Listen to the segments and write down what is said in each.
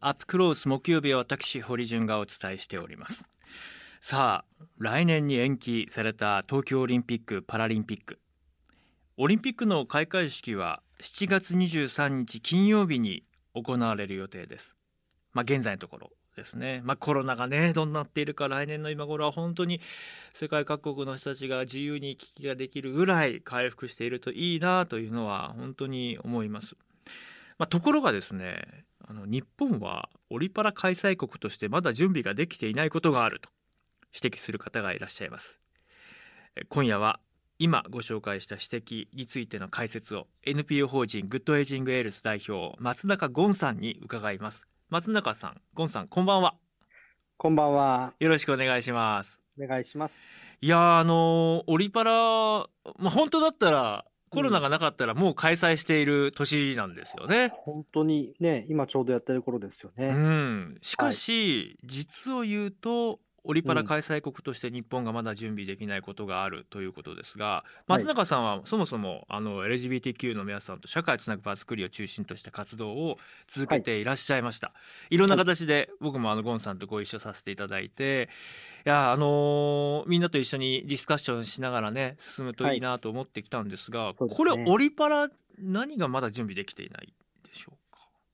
アップクロース木曜日は私堀潤がお伝えしております。さあ来年に延期された東京オリンピック・パラリンピック。オリンピックの開会式は7月23日金曜日に行われる予定です。まあ現在のところ。ですね、まあ、コロナがねどうなっているか来年の今頃は本当に世界各国の人たちが自由に行き来ができるぐらい回復しているといいなというのは本当に思います。まあ、ところがですねあの日本はオリパラ開催国としてまだ準備ができていないことがあると指摘する方がいらっしゃいます。今夜は今ご紹介した指摘についての解説を NPO 法人グッドエイジングエールス代表松中ゴンさんに伺います。松中さんゴンさんこんばんはこんばんは。よろしくお願いしますお願いします。いやーあのーオリパラ、まあ、本当だったらコロナがなかったらもう開催している年なんですよね。本当にね、今ちょうどやってる頃ですようね。ん、しかし、実を言うとオリパラ開催国として日本がまだ準備できないことがあるということですが、はい。松中さんはそもそもあの LGBTQ の皆さんと社会をつなぐ場作りを中心とした活動を続けていらっしゃいました、い、ろんな形で僕もあのゴンさんとご一緒させていただいていやあのーみんなと一緒にディスカッションしながらね進むといいなと思ってきたんですが、そうですこれねオリパラ何がまだ準備できていない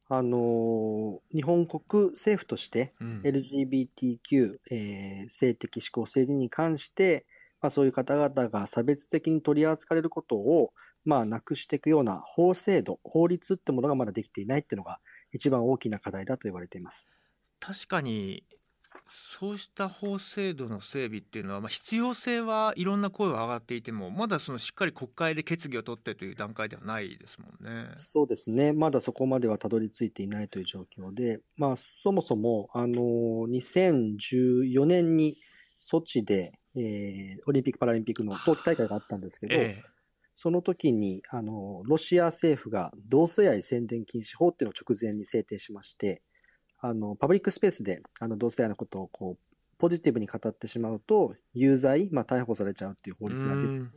あのー日本国政府としてうん LGBTQ、えー性的指向性自に関して、まあ、そういう方々が差別的に取り扱われることを、まあ、なくしていくような法制度、法律ってものがまだできていないっていうのが一番大きな課題だと言われています。確かにそうした法制度の整備っていうのは、まあ、必要性はいろんな声は上がっていてもまだそのしっかり国会で決議を取ってという段階ではないですもんね。そうですね。まだそこまではたどり着いていないという状況で、まあ、そもそも、あの、2014年にソチで、えーオリンピック・パラリンピックの冬季大会があったんですけど、えその時に、あの、ロシア政府が同性愛宣伝禁止法っていうのを直前に制定しまして、あの、パブリックスペースで、あの、同性愛のことをこう、ポジティブに語ってしまうと、有罪、まあ、逮捕されちゃうっていう法律が出ててうん、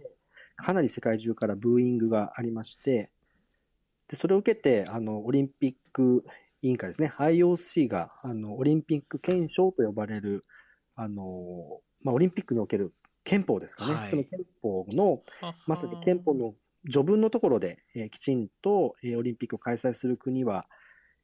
かなり世界中からブーイングがありまして、で、それを受けて、あの、オリンピック委員会ですね、IOC が、あの、オリンピック憲章と呼ばれる、あの、まあ、オリンピックにおける憲法ですかね。はい。その憲法の、えまさに憲法の序文のところで、えーきちんと、えーオリンピックを開催する国は、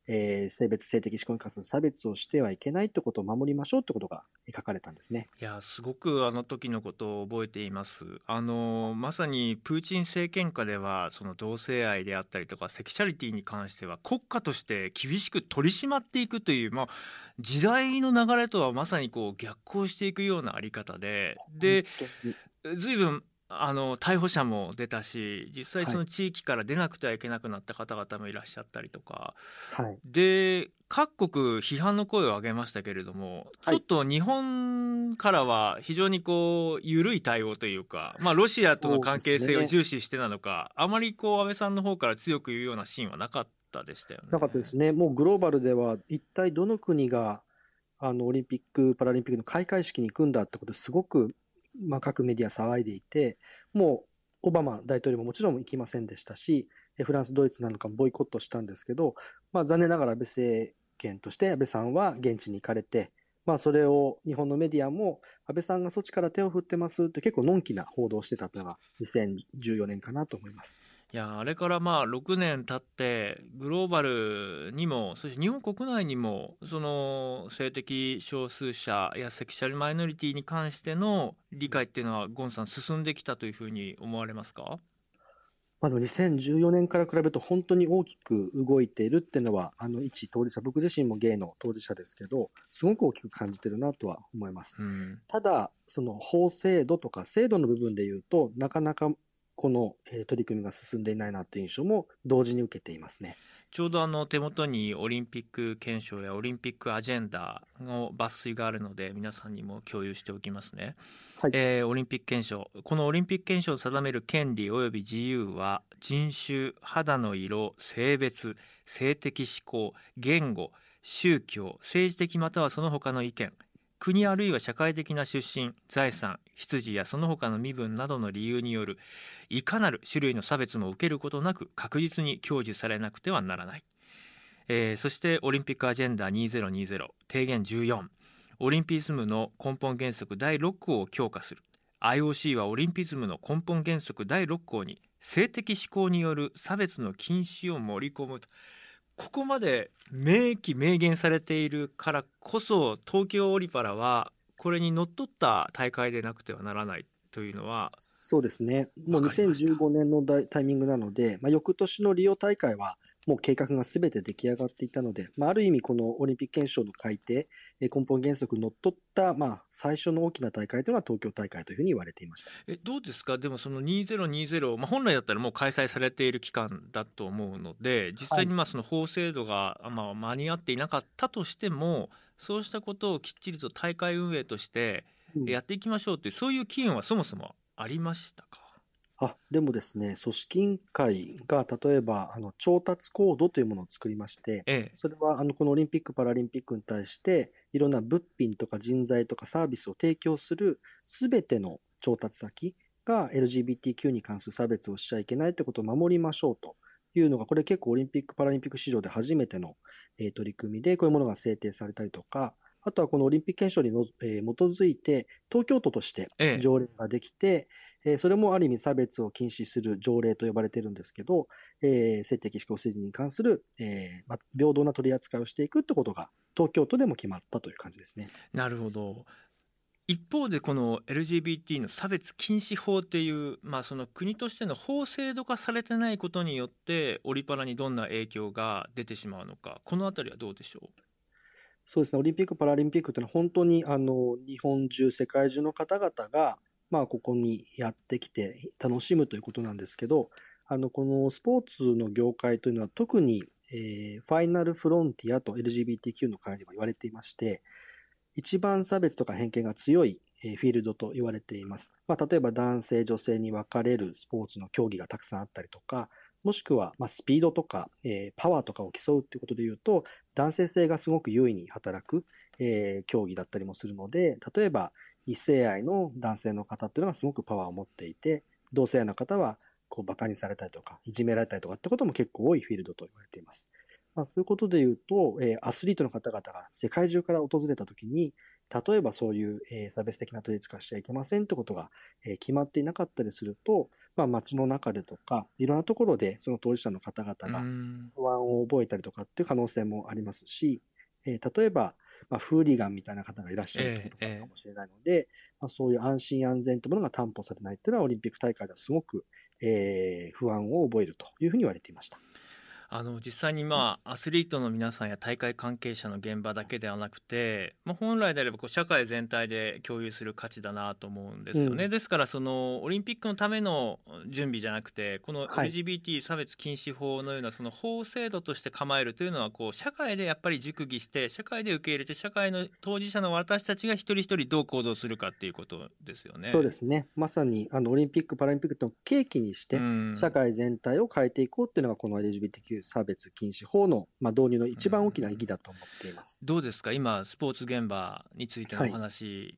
えー性別、性的指向に関する差別をしてはいけないってことを守りましょうってことがえー書かれたんですね。いやすごくあの時のことを覚えています。あのまさにプーチン政権下ではその同性愛であったりとかセクシャリティに関しては国家として厳しく取り締まっていくという、まあ、時代の流れとはまさにこう逆行していくようなあり方で。で随分あの逮捕者も出たし実際はいその地域から出なくてはいけなくなった方々もいらっしゃったりとか、はい。で各国批判の声を上げましたけれども、はいちょっと日本からは非常にこう緩い対応というか、まあ、ロシアとの関係性を重視してなのか、あまりこう安倍さんの方から強く言うようなシーンはなかったでしたよね。なかったですね。もうグローバルでは一体どの国があのオリンピック・パラリンピックの開会式に行くんだってことですごく、まあ、各メディア騒いでいて、もうオバマ大統領ももちろん行きませんでしたし、フランス、ドイツなんかもボイコットしたんですけど、まあ、残念ながら安倍政権として安倍さんは現地に行かれて、まあ、それを日本のメディアも安倍さんがそっちから手を振ってますって結構のんきな報道してたというのが2014年かなと思います。いやあれからまあ6年経ってグローバルにもそして日本国内にもその性的少数者やセクシャルマイノリティに関しての理解っていうのはゴンさん進んできたというふうに思われますか？まあ、でも2014年から比べると本当に大きく動いているっていうのは、あの一当事者、僕自身もゲイの当事者ですけど、すごく大きく感じてるなとは思います。うんただ、その法制度とか制度の部分で言うと、なかなかこのえー取り組みが進んでいないなという印象も同時に受けていますね。ちょうどあの手元にオリンピック憲章やオリンピックアジェンダの抜粋があるので皆さんにも共有しておきますね、はいえーオリンピック憲章このオリンピック憲章を定める権利及び自由は人種肌の色性別性的指向言語宗教政治的またはその他の意見国あるいは社会的な出身財産出自やその他の身分などの理由によるいかなる種類の差別も受けることなく確実に享受されなくてはならない、えーそしてオリンピックアジェンダ2020提言14オリンピズムの根本原則第6項を強化する。IOC はオリンピズムの根本原則第6項に性的指向による差別の禁止を盛り込むと。ここまで明記明言されているからこそ東京オリパラはこれにのっとった大会でなくてはならないというのはそうですね。もうわかりました2015年のタイミングなので、まあ、翌年のリオ大会は、もう計画がすべて出来上がっていたので、まあ、ある意味このオリンピック憲章の改定、えー根本原則にのっとった、まあ、最初の大きな大会というのは東京大会というふうに言われていました。えどうですか？でもその2020、まあ、本来だったらもう開催されている期間だと思うので実際にまあその法制度が、まあ、間に合っていなかったとしてもそうしたことをきっちりと大会運営としてうん。やっていきましょうっていうそういう機運はそもそもありましたか？あ、でもですね、組織委員会が例えば、あの、調達コードというものを作りまして、ええ。それは、あの、このオリンピック・パラリンピックに対して、いろんな物品とか人材とかサービスを提供するすべての調達先が LGBTQ に関する差別をしちゃいけないってことを守りましょうというのが、これ結構オリンピック・パラリンピック史上で初めての、えー取り組みで、こういうものが制定されたりとか、あとはこのオリンピック憲章にの、えー基づいて、東京都としてええ条例ができて、えーそれもある意味差別を禁止する条例と呼ばれてるんですけど、えー性的指向政治に関する、えーま、平等な取り扱いをしていくってことが東京都でも決まったという感じですね。なるほど一方でこの LGBT の差別禁止法っていう、まあ、その国としての法制度化されてないことによってオリパラにどんな影響が出てしまうのかこのあたりはどうでしょう？そうですね、オリンピック・パラリンピックというのは本当にあの日本中、世界中の方々が、まあ、ここにやってきて楽しむということなんですけど、あのこのスポーツの業界というのは特に、えーファイナルフロンティアと LGBTQ の会でも言われていまして、一番差別とか偏見が強いフィールドと言われています。まあ、例えば男性、女性に分かれるスポーツの競技がたくさんあったりとか、もしくは、ま、スピードとか、えパワーとかを競うっていうことで言うと、男性性がすごく優位に働く、え競技だったりもするので、例えば異性愛の男性の方っていうのがすごくパワーを持っていて、同性愛の方はこう馬鹿にされたりとか、いじめられたりとかってことも結構多いフィールドと言われています。まあ、そういうことで言うと、えーアスリートの方々が世界中から訪れたときに、例えばそういう、えー差別的な取り扱いしちゃいけませんってことが、えー決まっていなかったりすると、まあ、街の中でとか、いろんなところでその当事者の方々がうん不安を覚えたりとかっていう可能性もありますし、えー例えば、まあ、フーリガンみたいな方がいらっしゃるってことかもしれないので、まあ、そういう安心安全というものが担保されないっていうのはオリンピック大会ではすごく、えー不安を覚えるというふうに言われていました。あの実際にまあアスリートの皆さんや大会関係者の現場だけではなくて、まあ、本来であればこう社会全体で共有する価値だなと思うんですよね、うん。ですからそのオリンピックのための準備じゃなくてこのはい。LGBT 差別禁止法のようなその法制度として構えるというのはこう社会でやっぱり熟議して社会で受け入れて社会の当事者の私たちが一人一人どう行動するかっていうことですよね。そうですね。まさに、あの、オリンピック・パラリンピックの契機にして、うん。社会全体を変えていこうっていうのが、この LGBTQ 差別禁止法の、まあ、導入の一番大きな意義だと思っています。どうですか？今スポーツ現場についてのおはい。話、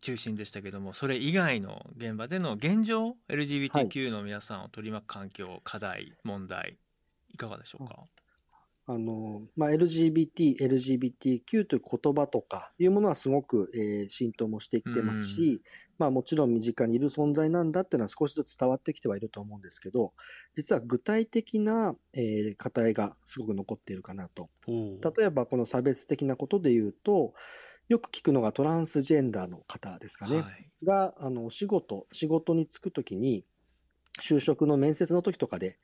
中心でしたけどもそれ以外の現場での現状 LGBTQ の皆さんを取り巻く環境課題問題いかがでしょうか、あの、まあ、LGBT、LGBTQ という言葉とかいうものはすごく、えー浸透もしてきてますし、まあもちろん身近にいる存在なんだっていうのは少しずつ伝わってきてはいると思うんですけど、実は具体的な、えー課題がすごく残っているかなと。お例えばこの差別的なことで言うと、よく聞くのがトランスジェンダーの方ですかね。はいが、あの、お仕事、仕事に就くときに、就職の面接の時とかで、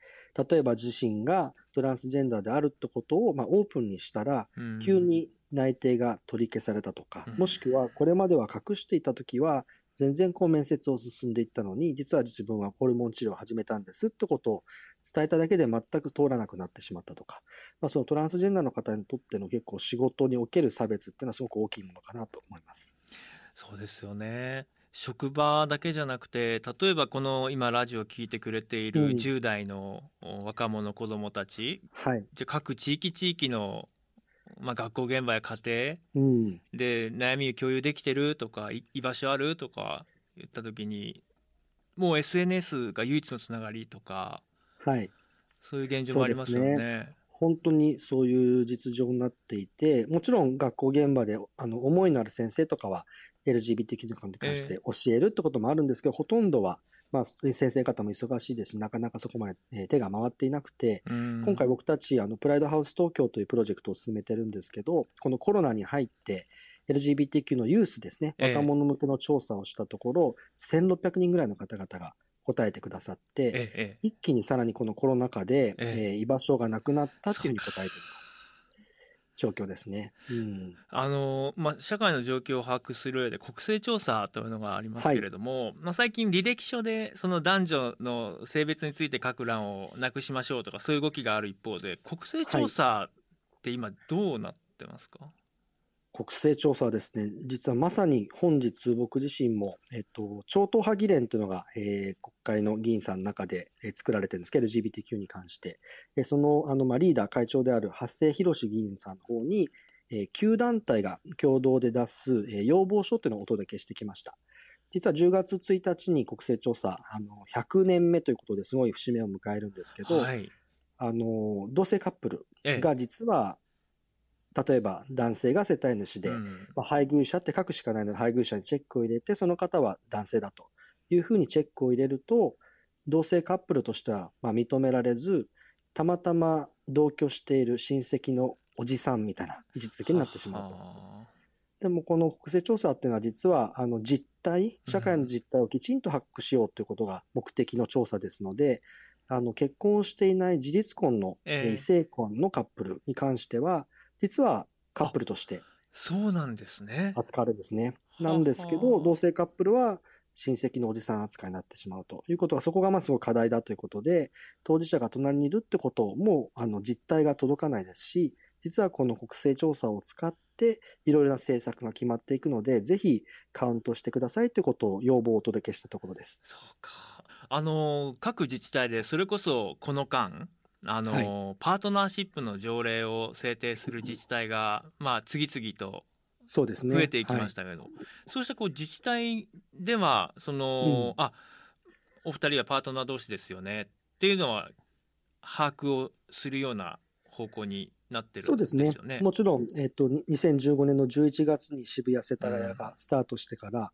例えば自身がトランスジェンダーであるってことを、まあ、オープンにしたら、うん。急に内定が取り消されたとか、うん。もしくはこれまでは隠していた時は、全然こう面接を進んでいったのに、実は自分はホルモン治療を始めたんですってことを伝えただけで全く通らなくなってしまったとか、まあ、そのトランスジェンダーの方にとっての結構仕事における差別っていうのはすごく大きいものかなと思います。そうですよね職場だけじゃなくて例えばこの今ラジオを聞いてくれているうん10代のお若者子どもたち、はい。じゃあ各地域地域の、まあ、学校現場や家庭うん。で悩みを共有できてるとかい居場所あるとか言った時にもう SNS が唯一のつながりとかはい。そういう現状もありますよね。本当にそういう実情になっていて、もちろん学校現場であの思いのある先生とかは LGBTQ に関して教えるってこともあるんですけど、ほとんどは、まあ、先生方も忙しいですし、なかなかそこまで、えー手が回っていなくて、うん。今回僕たちあのプライドハウス東京というプロジェクトを進めてるんですけど、このコロナに入って LGBTQ のユースですね、ええ。若者向けの調査をしたところ、1600人ぐらいの方々が答えてくださって、一気にさらにこのコロナ禍で、ええ。えー居場所がなくなったっていうふうに答えている状況ですね。うん。あのまあ、社会の状況を把握する上で国勢調査というのがありますけれども、まあ、最近履歴書でその男女の性別について書く欄をなくしましょうとかそういう動きがある一方で国勢調査って今どうなってますか、国勢調査はですね、実はまさに本日僕自身も、えっと、超党派議連というのが、えー国会の議員さんの中で、えー作られてるんですけど、LGBTQ に関して。えーその、あの、まあ、リーダー会長である発生博士議員さんの方に、えー、9団体が共同で出す、えー要望書というのをお届けしてきました。実は10月1日に国勢調査、あの、100年目ということですごい節目を迎えるんですけど、はいあの、同性カップルええが実は、例えば男性が世帯主で、うん。まあ、配偶者って書くしかないので、配偶者にチェックを入れて、その方は男性だというふうにチェックを入れると、同性カップルとしてはまあ認められず、たまたま同居している親戚のおじさんみたいな位置づけになってしまうと。はでもこの国勢調査っていうのは実はあの実態、社会の実態をきちんと把握しようということが目的の調査ですので、あの結婚をしていない事実婚の、ええ。えー異性婚のカップルに関しては、実はカップルとしてそうなんですね。扱われるんですね。ははなんですけど、同性カップルは親戚のおじさん扱いになってしまうということが、そこがまあすごい課題だということで、当事者が隣にいるってことも、あの、実態が届かないですし、実はこの国勢調査を使って、いろいろな政策が決まっていくので、ぜひカウントしてくださいということを要望をお届けしたところです。そうか。あの各自治体でそれこそこの間あの、パートナーシップの条例を制定する自治体がまあ次々と。増えていきまはいしたけど、そうしたこう自治体ではその、あお二人はパートナー同士ですよね。っていうのは把握をするような方向になってるそうですね。もちろん、えっ、と、に2015年の11月に渋谷セタラヤがスタートしてから、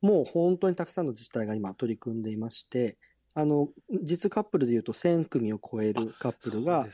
もう本当にたくさんの自治体が今取り組んでいまして、あの、実カップルでいうと1000組を超えるカップルが。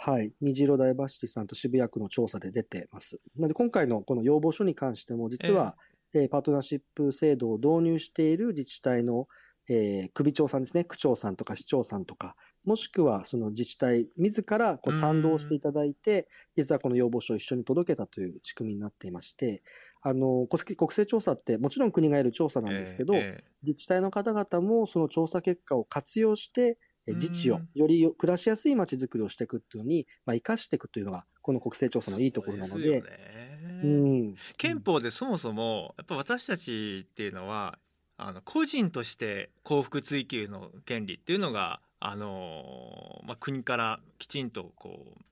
はい、虹色ダイバーシティさんと渋谷区の調査で出てます。なので今回のこの要望書に関しても、実は、えーパートナーシップ制度を導入している自治体の、えー首長さんですね、区長さんとか市長さんとか、もしくはその自治体自らこううん賛同していただいて、実はこの要望書を一緒に届けたという仕組みになっていまして、あの、国国勢調査ってもちろん国がやる調査なんですけど、ええええ。自治体の方々もその調査結果を活用して、え自治をうんより暮らしやすい街づくりをしていくっていうのに、まあ、生かしていくというのが、この国勢調査のいいところなので、うね。ん。憲法でそもそもやっぱ私たちっていうのはあの個人として幸福追求の権利っていうのがあの、まあ、国からきちんとこう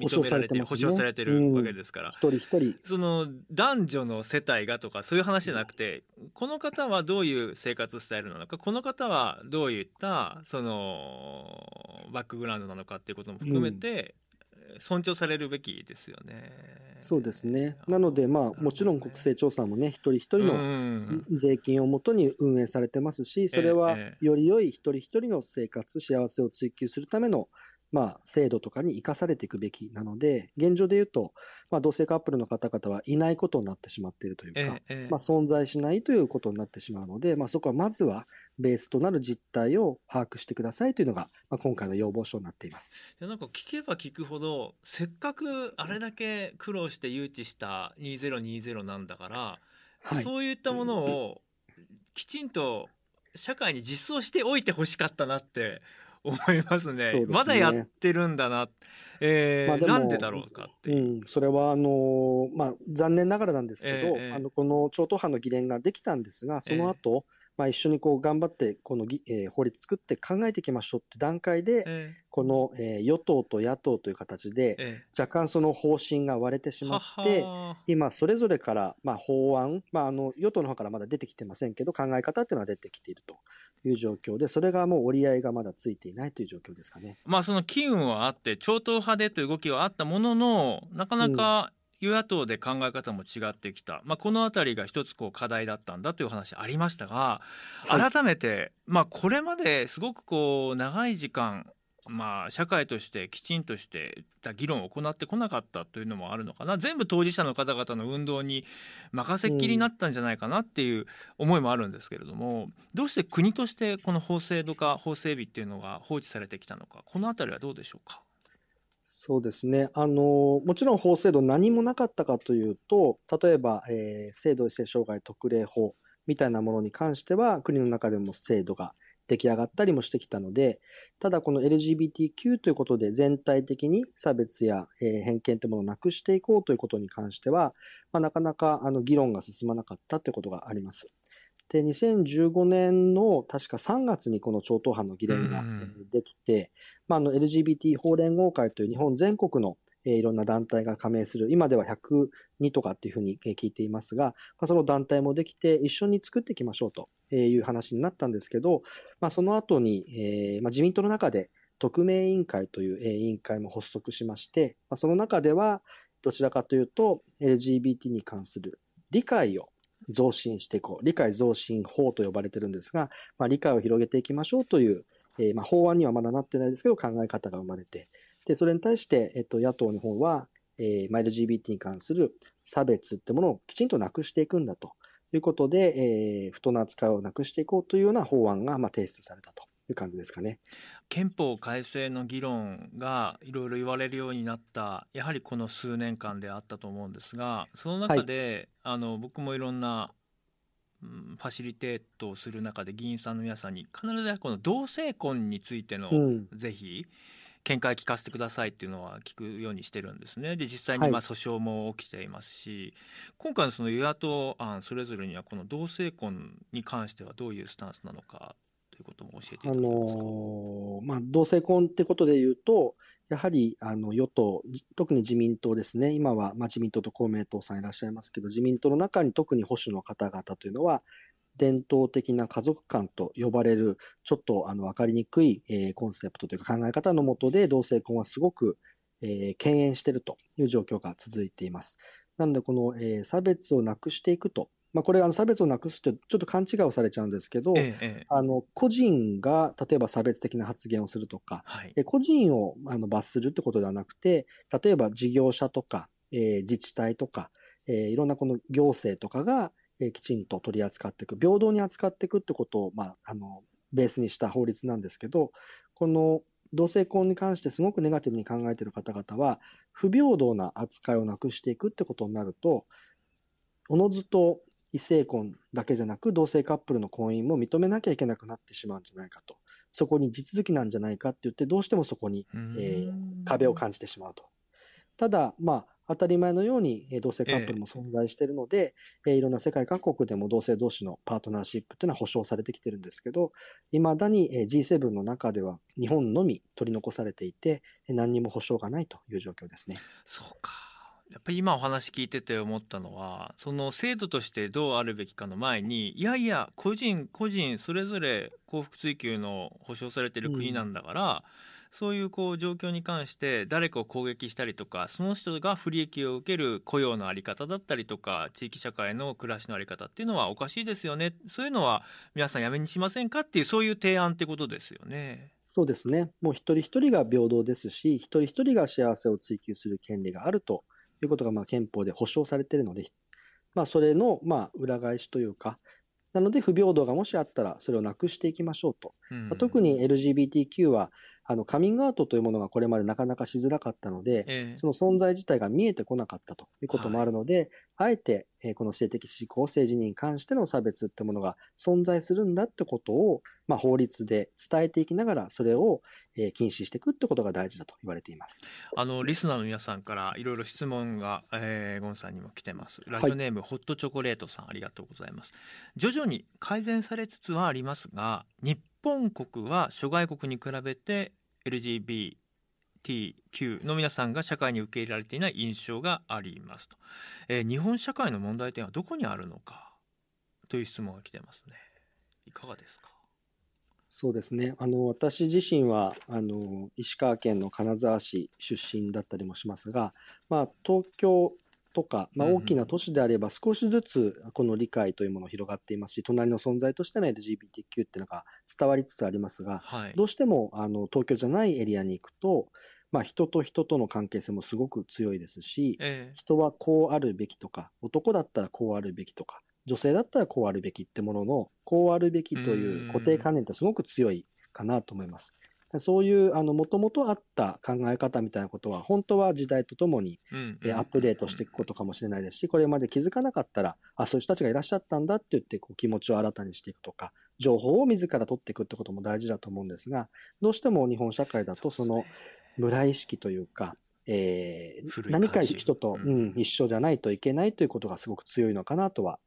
保障されてる保障されてるわけですから、一人一人、その男女の世帯がとかそういう話じゃなくてこの方はどういう生活スタイルなのかこの方はどういったそのバックグラウンドなのかっていうことも含めて尊重されるべきですよね。そうですね。なので、まあ、もちろん国勢調査もね、一人一人うのん税金をもとに運営されてますし、それはえ。より良い一人一人の生活、幸せを追求するための、まあ、制度とかに生かされていくべきなので、現状で言うと、まあ、同性カップルの方々はいないことになってしまっているというか、まあ、存在しないということになってしまうので、まあ、そこはまずはベースとなる実態を把握してくださいというのが、まあ、今回の要望書になっています。いやなんか聞けば聞くほどせっかくあれだけ苦労して誘致した2020なんだから、はい。そういったものをきちんと社会に実装しておいてほしかったなって思いますね。すね。まだやってるんだな、えーまあなんでだろうかっていう。う、ん、それはあのまあ、残念ながらなんですけど、ええあのこの超党派の議連ができたんですが、その後、まあ、一緒にこう頑張ってこのぎ、えー法律作って考えていきましょうって段階で、えこの、えー与党と野党という形でえ、え。若干その方針が割れてしえまって、今それぞれから、まあ、法案、まあ、あの与党の方からまだ出てきてませんけど考え方っていうのは出てきているという状況でそれがもう折り合いがまだついていないという状況ですかね。まあその機運はあって超党派でという動きはあったもののなかなか与野党で考え方も違ってきた、まあ、この辺りが一つこう課題だったんだという話ありましたがはい。改めて、まあこれまですごくこう長い時間まあ、社会としてきちんとしてた議論を行ってこなかったというのもあるのかな。全部当事者の方々の運動に任せっきりになったんじゃないかなっていう思いもあるんですけれども、どうして国としてこの法制度化法整備っていうのが放置されてきたのかこの辺りはどうでしょうか？そうですね。あの、もちろん法制度何もなかったかというと、例えば、えー性同一性障害特例法みたいなものに関しては、国の中でも制度が出来上がったりもしてきたので、ただこの LGBTQ ということで全体的に差別や、えー偏見というものをなくしていこうということに関しては、まあ、なかなかあの議論が進まなかったということがあります。で、2015年の確か3月にこの超党派の議連が、うんうんえーできて、まあ、あの LGBT 法連合会という日本全国の、えーいろんな団体が加盟する、今では102とかっていうふうにえー聞いていますが、まあ、その団体もできて一緒に作っていきましょうという話になったんですけど、まあ、その後に、えーまあ、自民党の中で特命委員会というえー委員会も発足しまして、まあ、その中ではどちらかというと LGBT に関する理解を増進していこう。理解増進法と呼ばれてるんですが、まあ、理解を広げていきましょうという、えーまあ、法案にはまだなってないですけど、考え方が生まれて、で、それに対して、えっと、野党の方は、えーまあ、LGBT に関する差別ってものをきちんとなくしていくんだということで、えー不当な扱いをなくしていこうというような法案が、まあ、提出されたという感じですかね。憲法改正の議論がいろいろ言われるようになったやはりこの数年間であったと思うんですがその中で、あの僕もいろんな、うんファシリテートをする中で議員さんの皆さんに必ずこの同性婚についての、うん。ぜひ見解聞かせてくださいっていうのは聞くようにしてるんですね。で実際はいにまあ訴訟も起きていますし、今回のその与野党案それぞれにはこの同性婚に関してはどういうスタンスなのかえていただけますか。のま、同性婚ってことで言うと、やはり、あの、与党、特に自民党ですね。今は、まあ、自民党と公明党さんいらっしゃいますけど、自民党の中に特に保守の方々というのは、伝統的な家族観と呼ばれる、ちょっと、あの、わかりにくい、えーコンセプトというか考え方のもとで、同性婚はすごく、えー敬遠しているという状況が続いています。なので、この、えー差別をなくしていくと。まあ、これ、あの、差別をなくすって、ちょっと勘違いをされちゃうんですけど、ええええ。あの、個人が、例えば差別的な発言をするとか、はい。え個人をあの罰するってことではなくて、例えば事業者とか、えー自治体とか、えーいろんなこの行政とかが、えーきちんと取り扱っていく、平等に扱っていくってことを、まあ、あの、ベースにした法律なんですけど、この同性婚に関してすごくネガティブに考えている方々は、不平等な扱いをなくしていくってことになると、おのずと異性婚だけじゃなく同性カップルの婚姻も認めなきゃいけなくなってしまうんじゃないかと。そこに地続きなんじゃないかって言って、どうしてもそこにえー壁を感じてしまうと。ただ、まあ、当たり前のようにえー同性カップルも存在しているので、えーいろんな世界各国でも同性同士のパートナーシップというのは保障されてきてるんですけど、未だにえー G7 の中では日本のみ取り残されていて、えー何にも保障がないという状況ですね。そうかやっぱり今お話聞いてて思ったのはその制度としてどうあるべきかの前にいやいや個人個人それぞれ幸福追求の保障されてる国なんだから、そういうこう状況に関して誰かを攻撃したりとかその人が不利益を受ける雇用の在り方だったりとか地域社会の暮らしの在り方っていうのはおかしいですよねそういうのは皆さんやめにしませんかっていうそういう提案ってことですよね。そうですね。もう一人一人が平等ですし、一人一人が幸せを追求する権利があるということがまあ憲法で保障されているので、まあそれのまあ裏返しというか、なので不平等がもしあったらそれをなくしていきましょうと。うんまあ特に LGBTQ はあの、カミングアウトというものがこれまでなかなかしづらかったので、ええ。その存在自体が見えてこなかったということもあるので、あえて、えーこの性的指向、性自認に関しての差別ってものが存在するんだってことを、まあ、法律で伝えていきながら、それを、えー禁止していくってことが大事だと言われています。あのリスナーの皆さんからいろいろ質問が、えーゴンさんにも来てます。ラジオネーム、ホットチョコレートさんありがとうございます。徐々に改善されつつはありますが日本国は諸外国に比べて LGBTQ の皆さんが社会に受け入れられていない印象がありますと、えー日本社会の問題点はどこにあるのか？という質問が来てますね。いかがですか？そうですね。あの、私自身は、あの、石川県の金沢市出身だったりもしますが、まあ、東京とか、まあ、大きな都市であれば少しずつこの理解というものが広がっていますし、隣の存在としての LGBTQ っていうのが伝わりつつありますが、はい。どうしても、あの、東京じゃないエリアに行くと、まあ、人と人との関係性もすごく強いですし、え人はこうあるべきとか、男だったらこうあるべきとか、女性だったらこうあるべきってものの、こうあるべきという固定観念ってすごく強いかなと思います。そういう、あの、もともとあった考え方みたいなことは、本当は時代とともに、アップデートしていくことかもしれないですし、これまで気づかなかったら、あ、そういう人たちがいらっしゃったんだって言って、こう気持ちを新たにしていくとか、情報を自ら取っていくってことも大事だと思うんですが、どうしても日本社会だと、その、村意識というか、えー何か人と、ううんん、一緒じゃないといけないということがすごく強いのかなとは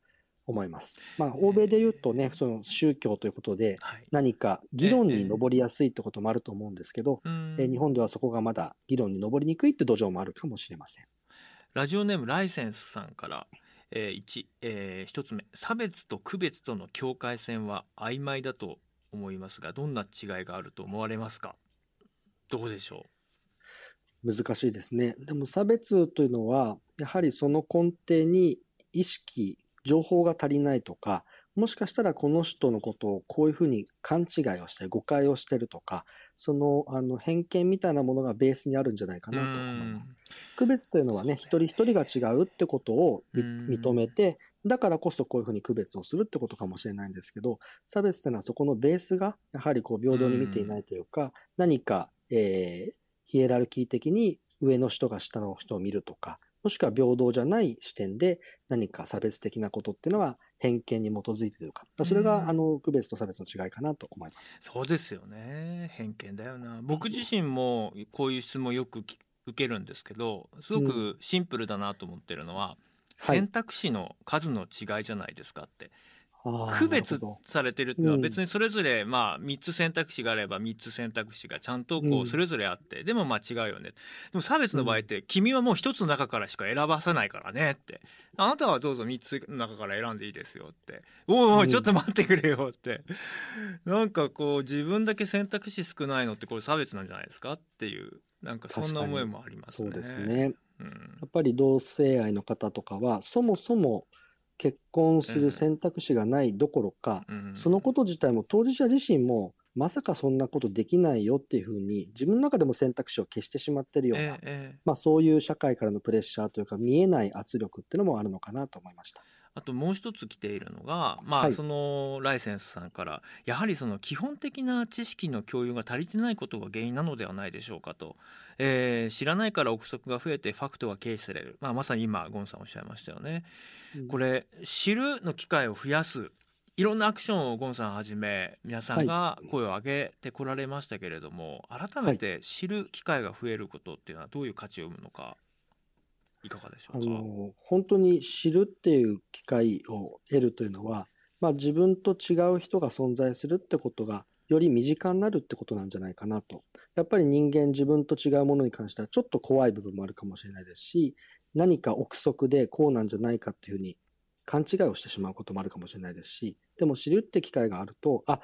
思います。まあ、欧米で言うとね、その宗教ということで、はい何か議論に上りやすいってこともあると思うんですけど、うんえー日本ではそこがまだ議論に上りにくいって土壌もあるかもしれません。ラジオネームライセンスさんから、えー、1、えー、1つ目差別と区別との境界線は曖昧だと思いますがどんな違いがあると思われますか？どうでしょ難しいですね。でも差別というのは、やはりその根底に意識、情報が足りないとか、もしかしたらこの人のことをこういうふうに勘違いをして誤解をしてるとか、そのあの偏見みたいなものがベースにあるんじゃないかうなと思います。区別というのはね、一人一人が違うってことを認めて、だからこそこういうふうに区別をするってことかもしれないんですけど、差別というのはそこのベースがやはりこう平等に見ていないというか、何か、えーヒエラルキー的に上の人が下の人を見るとか、もしくは平等じゃない視点で何か差別的なことっていうのは偏見に基づいているとか、それうん。があの区別と差別の違いかなと思います。そうですよね。偏見だよな。僕自身もこういう質問よくき受けるんですけどすごくシンプルだなと思ってるのは、はい。選択肢の数の違いじゃないですかって区別されてるっていうのはうん。別にそれぞれまあ3つ選択肢があれば3つ選択肢がちゃんとこううん。それぞれあってでもまあ違うよね。でも差別の場合って君はもう1つの中からしか選ばさないからねって。あなたはどうぞ3つの中から選んでいいですよって。おいおうんいちょっと待ってくれよって。なんかこう自分だけ選択肢少ないのってこれ差別なんじゃないですかっていうなんかそんな思いもありますね。そうですね。うん。やっぱり同性愛の方とかは、そもそも結婚する選択肢がないどころか、うん。そのこと自体も当事者自身も、まさかそんなことできないよっていうふうに、自分の中でも選択肢を消してしまってるような、ええええ。まあそういう社会からのプレッシャーというか、見えない圧力っていうのもあるのかなと思いました。あともう一つ来ているのが、まあ、はい。そのライセンスさんからやはりその基本的な知識の共有が足りてないことが原因なのではないでしょうかと、えー知らないから憶測が増えてファクトが軽視される、まあ、まさに今ゴンさんおっしゃいましたよね。これ知るの機会を増やす。いろんなアクションをゴンさんはじめ皆さんが声を上げてこられましたけれども、改めて知る機会が増えることっていうのはどういう価値を生むのかいかがでしょうか？の、本当に知るっていう機会を得るというのは、まあ自分と違う人が存在するってことが、より身近になるってことなんじゃないかなと。やっぱり人間自分と違うものに関してはちょっと怖い部分もあるかもしれないですし、何か憶測でこうなんじゃないかっていうふうに勘違いをしてしまうこともあるかもしれないですし、でも知るって機会があると、あ、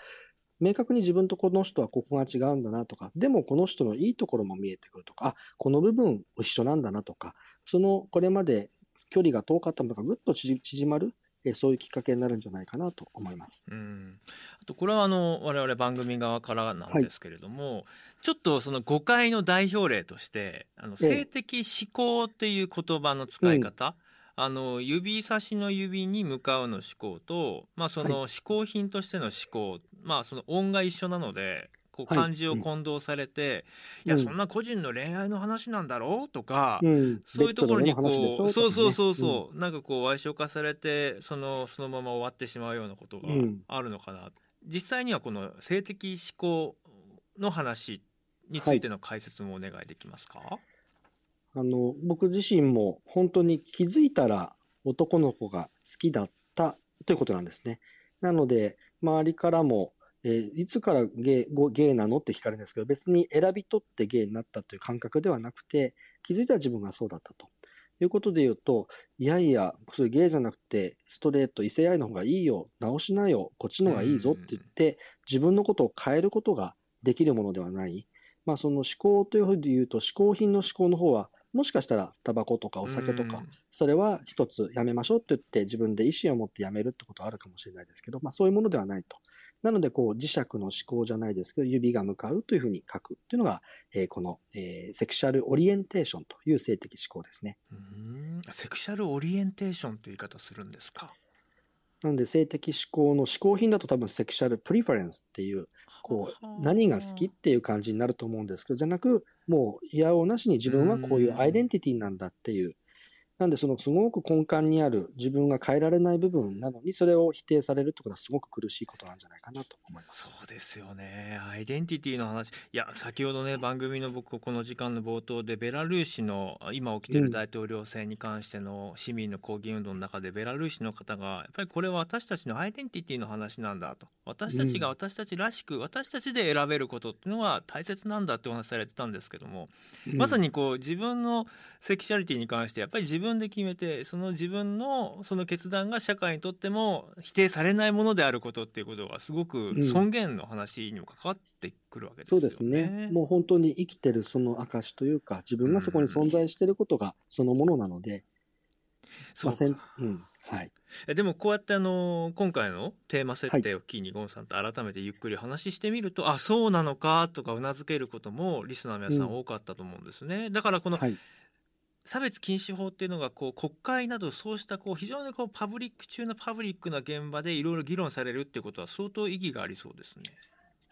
明確に自分とこの人はここが違うんだなとか、でもこの人のいいところも見えてくるとか、あ、この部分一緒なんだなとか、そのこれまで距離が遠かったものがぐっと縮縮まる、えそういうきっかけになるんじゃないかなと思います。うん、あとこれはあの我々番組側からなんですけれども、ちょっとその誤解の代表例としてあのええ。性的思考っていう言葉の使い方、あの指差しの指に向かうの思考と、まあ、そのは思考品としての思考、まあその音が一緒なのでこう漢字を混同されて、いやそんな個人の恋愛の話なんだろうとか、そういうところにこう、そうそうそうそう、なんかこう矮小化されてそのそのまま終わってしまうようなことがあるのかな、実際にはこの性的思考の話についての解説もお願いできますか、はい、あの僕自身も本当に気づいたら男の子が好きだったということなんですね。なので周りからもえー、いつからゲイゲイなのって聞かれるんですけど、別に選び取ってゲイになったという感覚ではなくて、気づいたら自分がそうだったと。いうことで言うと、いやいや、それゲイじゃなくて、ストレート、異性愛の方がいいよ、直しなよ、こっちの方がいいぞって言って、自分のことを変えることができるものではない。まあその思考というふうに言うと、嗜好品の思考の方は、もしかしたらタバコとかお酒とか、それは一つやめましょうって言って自分で意思を持ってやめるってことはあるかもしれないですけど、まあそういうものではないと。なので、こう、磁石の思考じゃないですけど、指が向かうというふうに書くというのが、えー、この、えー、セクシャルオリエンテーションという性的思考ですね。うんセクシャルオリエンテーションという言い方するんですか？なので、性的思考の嗜好品だと多分セクシャルプリファレンスっていう、こう、何が好きっていう感じになると思うんですけど、じゃなく、もう、いやおなしに自分はこういうアイデンティティなんだっていう、なんでそのすごく根幹にある自分が変えられない部分なのにそれを否定されるってことはすごく苦しいことなんじゃないかなと思います。そうですよね。アイデンティティの話。いや、先ほどね、番組の僕、この時間の冒頭で、ベラルーシの今起きてる大統領選に関しての市民の抗議運動の中で、ベラルーシの方が、やっぱりこれは私たちのアイデンティティの話なんだと。私たちが私たちらしく、私たちで選べることっていうのは大切なんだってお話されてたんですけども、まさにこう、自分のセクシャリティに関して、やっぱり自分で決めて、その自分のその決断が社会にとっても否定されないものであることっていうことがすごく尊厳の話にも関わってくるわけですよね、うん、そうですね。もう本当に生きてるその証というか自分がそこに存在していることがそのものなので、うん、そうか、うん、はい。でもこうやってあの今回のテーマ設定を機にゴンさんと改めてゆっくり話してみると、はい、あそうなのかとかうなずけることもリスナーの皆さん多かったと思うんですね、うん、だからこの、はい差別禁止法っていうのがこう国会などそうしたこう非常にこうパブリック中のパブリックな現場でいろいろ議論されるっていうことは相当意義がありそうですね。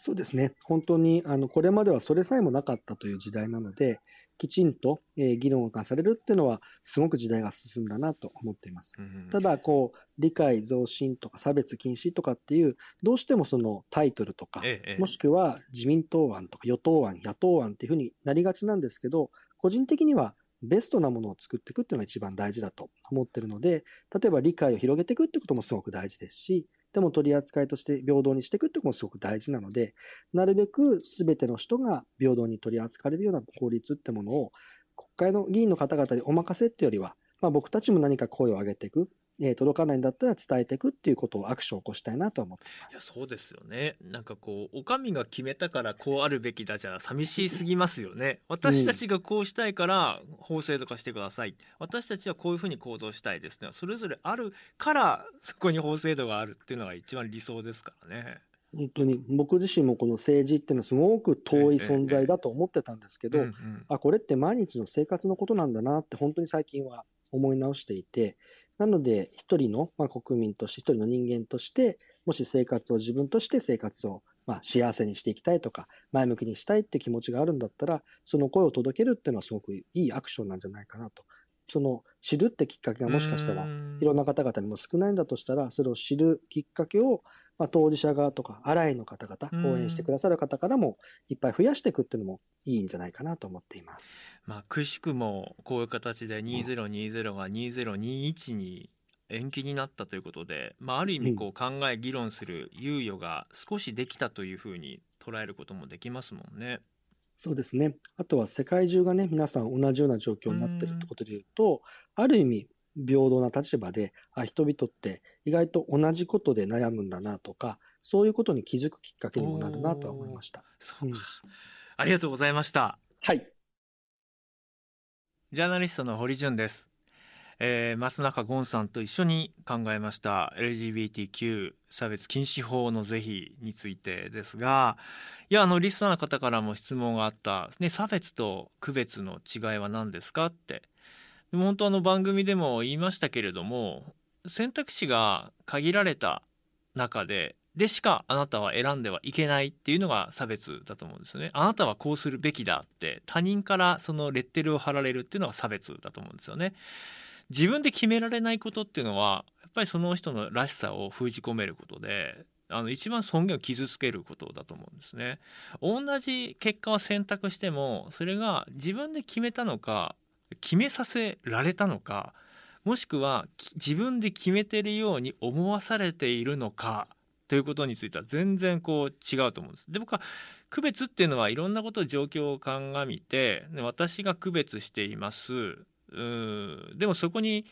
そうですね。本当に、あの、これまではそれさえもなかったという時代なので、きちんと、えー、議論がされるっていうのは、すごく時代が進んだなと思っています。うんただ、こう、理解増進とか差別禁止とかっていう、どうしてもそのタイトルとか、ええ、もしくは自民党案とか与党案、野党案っていうふうになりがちなんですけど、個人的にはベストなものを作っていくっていうのが一番大事だと思ってるので、例えば理解を広げていくってこともすごく大事ですし、でも取り扱いとして平等にしていくってこともすごく大事なので、なるべく全ての人が平等に取り扱われるような法律ってものを国会の議員の方々にお任せっていうよりは、まあ僕たちも何か声を上げていく。えー、届かないんだったら伝えていくっていうことをアクションを起こしたいなと思ってます。そうですよね。なんかこう、お上が決めたからこうあるべきだじゃ寂しすぎますよね。私たちがこうしたいから法制度化してください。私たちはこういうふうに行動したいですね。それぞれあるからそこに法制度があるっていうのが一番理想ですからね。本当に僕自身もこの政治っていうのはすごく遠い存在だと思ってたんですけど、あこれって毎日の生活のことなんだなって本当に最近は思い直していてなので、一人の、まあ、国民として、一人の人間として、もし生活を自分として生活を、まあ、幸せにしていきたいとか、前向きにしたいって気持ちがあるんだったら、その声を届けるっていうのはすごくいいアクションなんじゃないかなと。その知るってきっかけがもしかしたらいろんな方々にも少ないんだとしたら、それを知るきっかけをまあ、当事者側とか、アライの方々、応援してくださる方からも、いっぱい増やしていくっていうのもいいんじゃないかなと思っています。まあ、くしくも、こういう形で2020が2021に延期になったということで、まあ、ある意味こう考え、議論する猶予が少しできたというふうに捉えることもできますもんね。そうですね。あとは世界中がね、皆さん同じような状況になってるってことで言うと、ある意味、平等な立場で、あ、人々って意外と同じことで悩むんだなとか、そういうことに気づくきっかけにもなるなとは思いました。そうか、うん、ありがとうございました。はい。ジャーナリストの堀潤です。えー、松中ゴンさんと一緒に考えました LGBTQ 差別禁止法の是非についてですがいやあのリスナーの方からも質問があった、ね、差別と区別の違いは何ですかってでも本当あの番組でも言いましたけれども選択肢が限られた中ででしかあなたは選んではいけないっていうのが差別だと思うんですね。あなたはこうするべきだって他人からそのレッテルを貼られるっていうのが差別だと思うんですよね。自分で決められないことっていうのはやっぱりその人のらしさを封じ込めることであの一番尊厳を傷つけることだと思うんですね。同じ結果を選択してもそれが自分で決めたのか決めさせられたのかもしくは自分で決めてるように思わされているのかということについては全然こう違うと思うんです。で僕は区別っていうのはいろんなこと状況を鑑みて私が区別していますうんでもそこに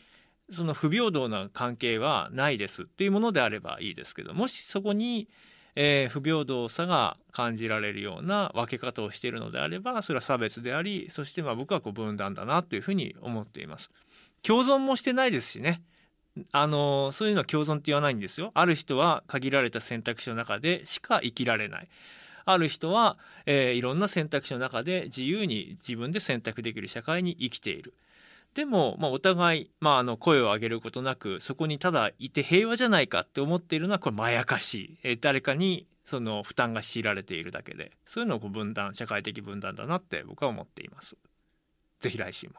その不平等な関係はないですっていうものであればいいですけどもしそこに、えー、不平等さが感じられるような分け方をしているのであればそれは差別でありそしてまあ僕はこう分断だなというふうに思っています。共存もしてないですしねあのそういうのは共存って言わないんですよ。ある人は限られた選択肢の中でしか生きられない。ある人は、えー、いろんな選択肢の中で自由に自分で選択できる社会に生きている。でも、まあ、お互い、まあ、あの声を上げることなくそこにただいて平和じゃないかって思っているのはこれまやかしい、え、誰かにその負担が強いられているだけで。そういうのをこう分断社会的分断だなって僕は思っています。ぜひ来週も。